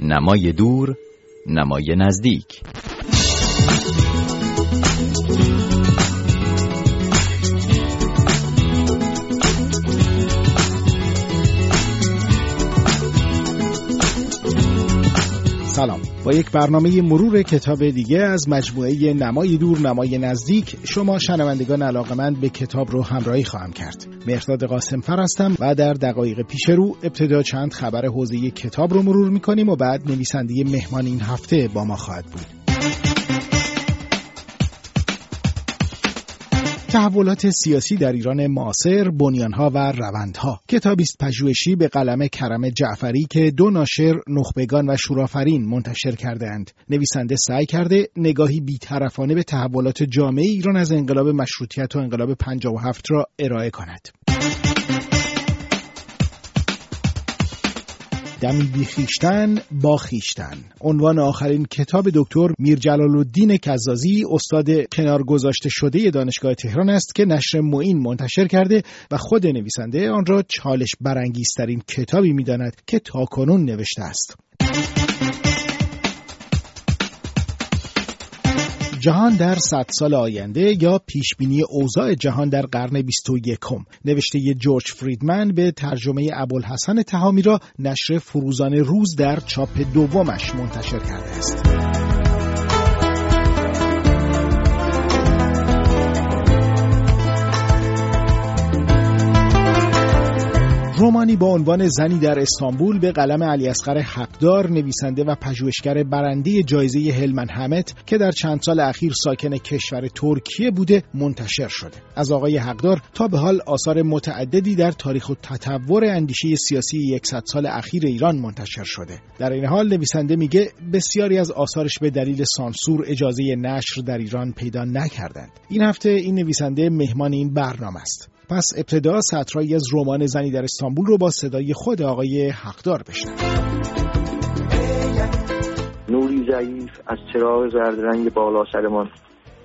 نمای دور نمای نزدیک. سلام. با یک برنامه مرور کتاب دیگه از مجموعه نمای دور نمای نزدیک شما شنوندگان علاقمند به کتاب رو همراهی خواهم کرد. مرداد قاسم فر هستم و در دقایق پیش رو ابتدا چند خبر حوزه کتاب رو مرور می‌کنیم و بعد نویسنده مهمان این هفته با ما خواهد بود. تحولات سیاسی در ایران معاصر بنیانها و روندها. کتابی است پژوهشی به قلم کرم جعفری که دو ناشر نخبگان و شورافرین منتشر کردهاند. نویسنده سعی کرده نگاهی بیطرفانه به تحولات جامعه ایران از انقلاب مشروطیت و انقلاب 57 را ارائه کند. دمی بیخیشتن با خیشتن. عنوان آخرین کتاب دکتر میر جلال الدین کزازی استاد کنار گذاشته شده دانشگاه تهران است که نشر معین منتشر کرده و خود نویسنده آن را چالش برانگیزترین کتابی می‌داند که تاکنون نوشته است. جهان در صد سال آینده یا پیشبینی اوضاع جهان در قرن 21 نوشته جورج فریدمن به ترجمه ابوالحسن تهامی را نشر فروزان روز در چاپ دومش منتشر کرده است. رومانی با عنوان زنی در استانبول به قلم علی اصغر حقدار نویسنده و پژوهشگر برنده جایزه هلمن همت که در چند سال اخیر ساکن کشور ترکیه بوده منتشر شده. از آقای حقدار تا به حال آثار متعددی در تاریخ و تطور اندیشه سیاسی 100 سال اخیر ایران منتشر شده. در این حال نویسنده میگه بسیاری از آثارش به دلیل سانسور اجازه نشر در ایران پیدا نکردند. این هفته این نویسنده مهمان این برنامه است. پس ابتدا سطرهایی از رمان زنی در استانبول رو با صدای خود آقای حقدار بشنویم نوری ضعیف از چراغ زرد رنگ بالا سرمان.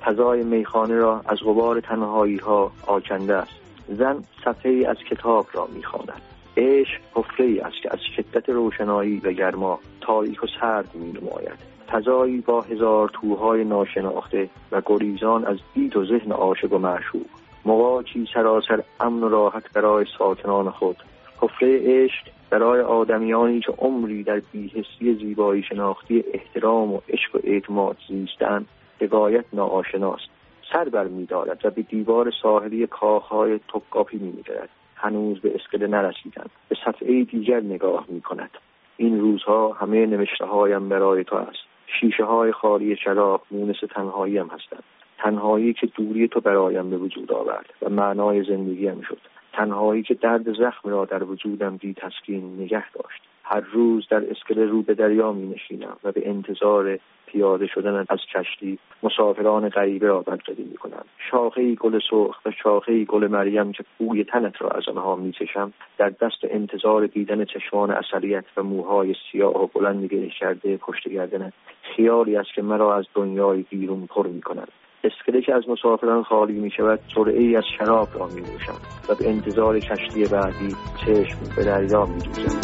فضای میخانه را از غبار تنهایی ها آکنده است. زن صفحه از کتاب را می‌خواند. عشق حفره ای است که از شدت روشنایی و گرما تاریک و سرد می نماید فضایی با هزار توهای ناشناخته و گریزان از دید و ذهن عاشق و معشوق. مواجی سراسر امن و راحت برای ساکنان خود. حفره عشق برای آدمیانی که عمری در بیهستی زیبایی شناختی احترام و عشق و اعتماد زیستن بقایت ناآشناست. سر بر میدارد و به دیوار ساحلی کاخهای توقافی میگرد هنوز به اسکله نرسیدند. به صفحه دیگر نگاه می کند. این روزها همه نوشته هایم برای تو است. شیشه های خالی شراب مونس تنهاییم هستند. تنهایی که دوری تو برایم به وجود آورد و معنای زندگیم شد. تنهایی که درد زخم را در وجودم بی تسکین نگه داشت. هر روز در اسکله رو به دریا می نشینم و به انتظار پیاده شدن از کشتی مسافران غریبه را بدقدی می کنم. شاخه گل سرخ و شاخه گل مریم که بوی تنت را از آنها می چشم در دست انتظار دیدن چشمان اصلیت و موهای سیاه و بلند گره کرده پشت گردنت. خیالی است که مرا از دنیای بیرون پر می کند. اسکله که از مسافران خالی می شود ای از شراب را می نوشم و به انتظار کشتی بعدی چشم به دریا می دوزم.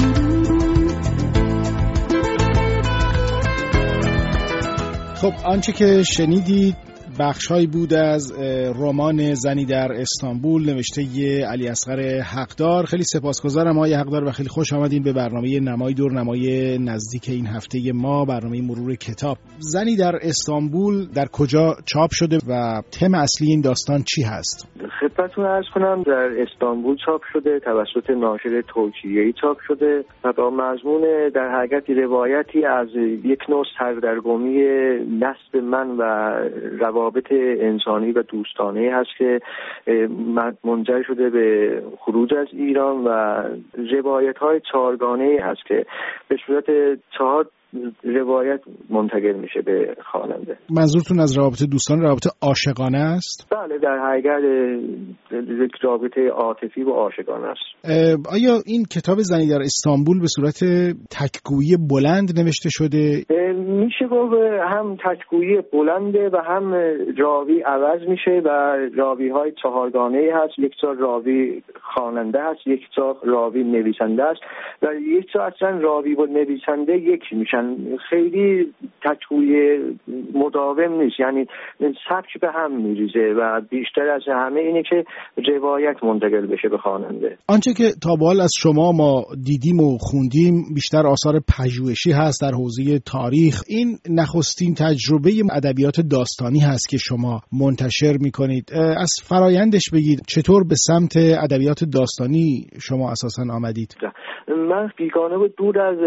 خب آنچه که شنیدید بخشهایی بود از رمان زنی در استانبول نوشته ی علی اصغر حقدار. خیلی سپاسگزارم آقای حقدار و خیلی خوش آمدین به برنامه نمای دور نمای نزدیک این هفته ما برنامه مرور کتاب. زنی در استانبول در کجا چاپ شده و تم اصلی این داستان چی هست؟ خدمتتون ارز کنم در استانبول چاپ شده توسط ناشر ترکیه‌ای چاپ شده و با مضمون در حقیقت روایتی از یک نوع سردرگمی نسب من و روابط انسانی و دوستانه هست که منجر شده به خروج از ایران و روایت های چارگانه هست که به صورت چهار روایت منتقل میشه به خواننده. منظورتون از رابطه دوستان رابطه عاشقانه است؟ بله در حقیقت رابطه عاطفی و عاشقانه است. آیا این کتاب زنی در استانبول به صورت تکگویی بلند نوشته شده؟ میشه گفت هم تکگویی بلنده و هم راوی عوض میشه و راوی های چهارگانه هست. یک جا راوی خواننده هست یک جا راوی نویسنده است و یک جا اصلا راوی و نویسنده یک میشن. خیلی تکوی مداوم نیست. یعنی سبک به هم میریزه و بیشتر از همه اینه که روایت منتقل بشه به خواننده. آنچه که تا از شما ما دیدیم و خوندیم بیشتر آثار پژوهشی هست در حوزه تاریخ. این نخستین تجربه ادبیات داستانی هست که شما منتشر می‌کنید. از فرایندش بگید چطور به سمت ادبیات داستانی شما اساسا آمدید؟ من بیگانه و دور از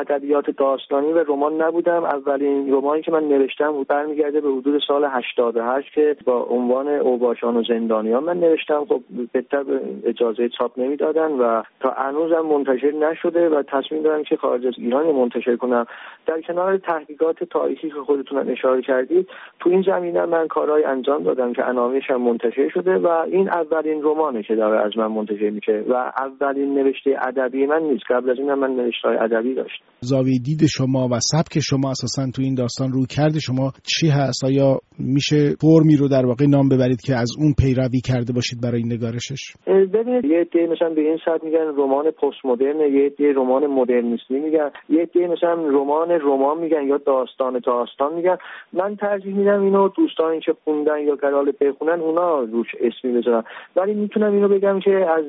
ادبیات داستانی و رمان نبودم. اولین رمانی که من نوشتم بود برمیگرده به حدود سال 88 که با عنوان اوباشان و زندانیان من نوشتم. خب بهتر اجازه چاپ نمی‌دادن و تا هنوزم منتشر نشده و تصمیم دارم که خارج از ایران منتشر کنم. در کنار تحقیقات تاریخی که خودتون اشاره کردید تو این زمینه من کارهای انجام دادم که انامیش هم منتشر شده و این اولین رمانه که داره از من منتشر میشه و اولین نوشته ادبی من نیست. قبل از این من نوشته ادبی داشتم. زاویه دید شما و سبک شما اساسا تو این داستان رو کرده شما چی هست؟ آیا میشه فرمی رو در واقع نام ببرید که از اون پیروی کرده باشید برای نگارشش؟ ببینید یه عده مثلا به این سطح میگن رمان پست مدرن یه عده رمان مدرنیستی میگن یه عده مثلا رمان رمان میگن یا داستان داستان میگن. من ترجیح میدم اینو دوستانی که خوندن یا قرار بخونن اونا روش اسمی بذارن. ولی می‌تونم اینو بگم که از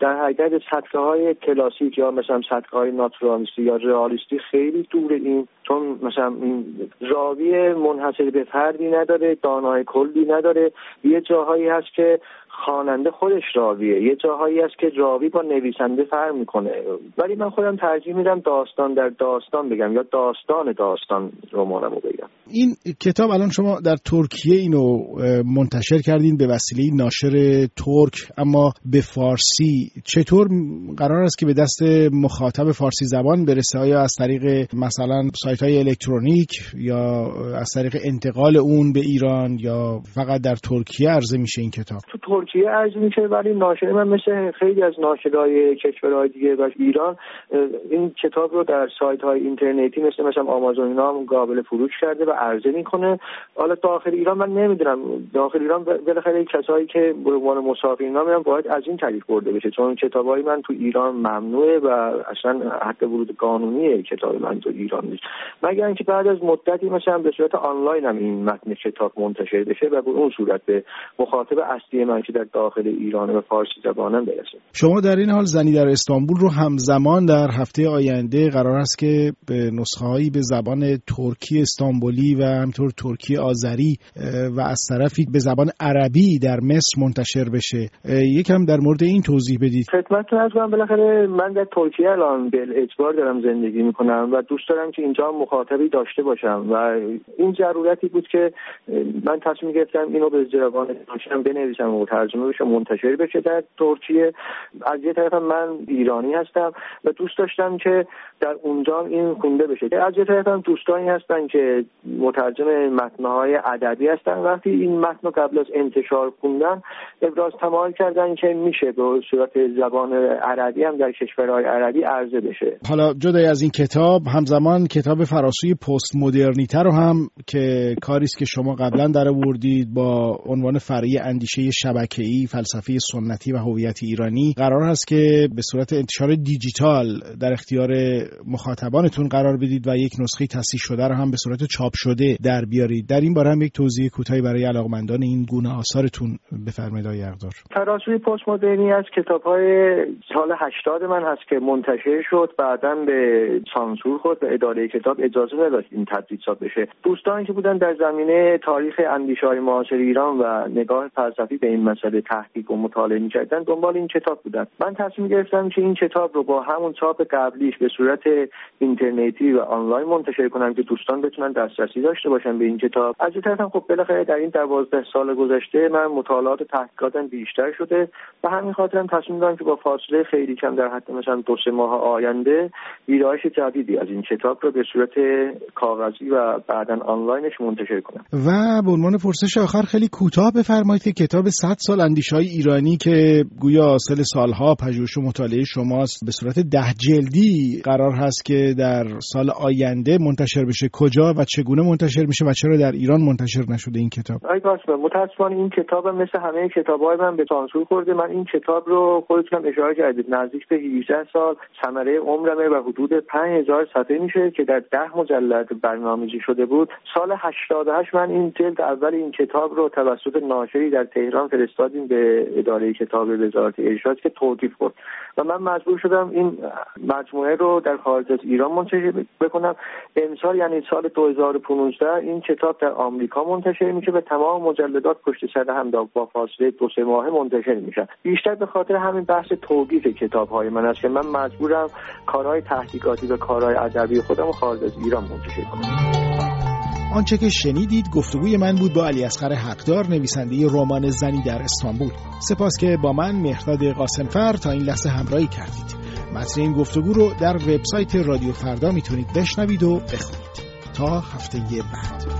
در حقیقت سطح های کلاسیک یا مثلا سطح های ناتورالیستی یا رئالیستی خیلی دور این چون مثلا این راوی منحصر به فردی نداره دانای کلی نداره. یه جاهایی هست که خواننده خودش راویه. یه جاهایی است که راوی با نویسنده فرق می‌کنه. ولی من خودم ترجیح میدم داستان در داستان بگم یا داستان داستان رمانمو بگم. این کتاب الان شما در ترکیه اینو منتشر کردین به وسیله ناشر ترک اما به فارسی. چطور قرار است که به دست مخاطب فارسی زبان برسه؟ آیا از طریق مثلا سایت های الکترونیک یا از طریق انتقال اون به ایران یا فقط در ترکیه عرضه میشه این کتاب؟ تو ترکیه عرض میشه ولی ناشر من مثل خیلی از ناشرهای کشورهای دیگه و ایران این کتاب رو در سایت های اینترنتی مثل مثلا آمازون اینا هم قابل فروش کرده و عرضه می‌کنه. حالا داخل ایران من نمی‌دونم داخل ایران بالاخره کسایی که به عنوان مسافر اینا میرن باید از این طریق برده بشه چون کتابای من تو ایران ممنوعه و اصلا حق ورود قانونیه کتاب من تو ایران نیست. مگر اینکه بعد از مدتی مثلا به صورت آنلاین هم این متن کتاب منتشر بشه و به اون صورت به مخاطب اصلی من که در داخل ایران و فارسی زبانم برسه. شما در این حال زنی در استانبول رو همزمان در هفته آینده قرار است که به نسخه هایی به زبان ترکی استانبولی و همطور ترکی آذری و از طرفی به زبان عربی در مصر منتشر بشه. یکم در مورد این توضیح بدید. خدمتتون از من بالاخره من در ترکیه الان به اجبار دارم زندگی می‌کنم و دوست دارم که اینجا مخاطبی داشته باشم. و این ضرورتی بود که من تصمیم گرفتم اینو به زبان ترکی بنویسم و ترجمه بشه منتشر بشه در ترکیه. از یه طرف من ایرانی هستم و دوست داشتم که در اونجا این خونده بشه. از یه طرف هم دوستانی هستن که مترجم متنهای ادبی هستن. وقتی این متن قبل از انتشار خوندن ابراز تمایل کردن که میشه به صورت زبان عربی هم در کشورهای عربی عرضه بشه. حالا جدای از این کتاب همزمان کتاب فراسوی پست مدرنیته رو هم که کاری است که شما قبلا در آوردید با عنوان فرعی اندیشه شبکه‌ای فلسفه سنتی و هویت ایرانی قرار هست که به صورت انتشار دیجیتال در اختیار مخاطبانتون قرار بدید و یک نسخه تصحیح شده رو هم به صورت چاپ شده در بیارید. در این باره هم یک توضیح کوتاهی برای علاقمندان این گونه آثارتون بفرمایید آقای اقدار. ترازوی پست مدرنی از کتاب‌های سال 80 من هست که منتشر شد بعدا به سانسور خود و اداره کتاب اجازه نداد این چاپ بشه. دوستانی که بودن در زمینه تاریخ اندیشه های معاصر ایران و نگاه فلسفی به این مسئله تحقیق و مطالعه می‌کردن دنبال این کتاب بودن. من تصمیم گرفتم که این کتاب رو با همون چاپ قبلیش به صورت اینترنتی و آنلاین منتشر کنم که دوستان بتونن دسترسی داشته باشن به این کتاب. از این طرف خب بالاخره در این دوازده سال گذشته من مطالعات تحقیقاتم بیشتر شده. و همین خاطرم تصمیم دارم که با فاصله خیلی کم در حد مثلا دو سه ماه آینده ویرایش جدیدی از این کتاب رو به صورت کاغذی و بعدا آنلاینش منتشر کنم. و به عنوان پرسش آخر خیلی کوتاه بفرمایید که کتاب 100 سال اندیش های ایرانی که گویا حاصل سالها پژوهش و مطالعه شماست به صورت ده جلدی قرار هست که در سال آینده منتشر بشه. کجا و چگونه منتشر میشه و چرا در ایران منتشر نشده این کتاب؟ آی متاسفانه این کتاب مثل همه کتابهای من به سانسور خورده. من این کتاب رو خودتونم اشاره کردید. نزدیک به 18 سال ثمره عمرمه و حدود 5000 صفحه میشه که در ده مجلد برنامه‌ریزی شده بود. سال 88 من این جلد اول این کتاب رو توسط ناشری در تهران فرستادیم به اداره کتاب وزارت ارشاد که توقیف کرد و من مجبور شدم این مجموعه رو در خارج از ایران منتشر بکنم. امسال یعنی سال 2015 این کتاب در آمریکا منتشر میشه و تمام مجلدات پشت سر هم با فاصله دو سه ماه منتشر میشن. بیشتر به خاطر همین بحث توقیف کتاب های من است که من مجبورم کارهای تحقیقاتی و کارهای ادبی خودم خارج از ایران منتشر کنم. آنچه که شنیدید گفتگوی من بود با علی اصغر حقدار نویسنده رمان زنی در استانبول. سپاس که با من مهرداد قاسمفر تا این لحظه همراهی کردید. متن این گفتگو رو در وبسایت رادیو فردا می‌تونید بشنوید و بخونید. تا هفته بعد.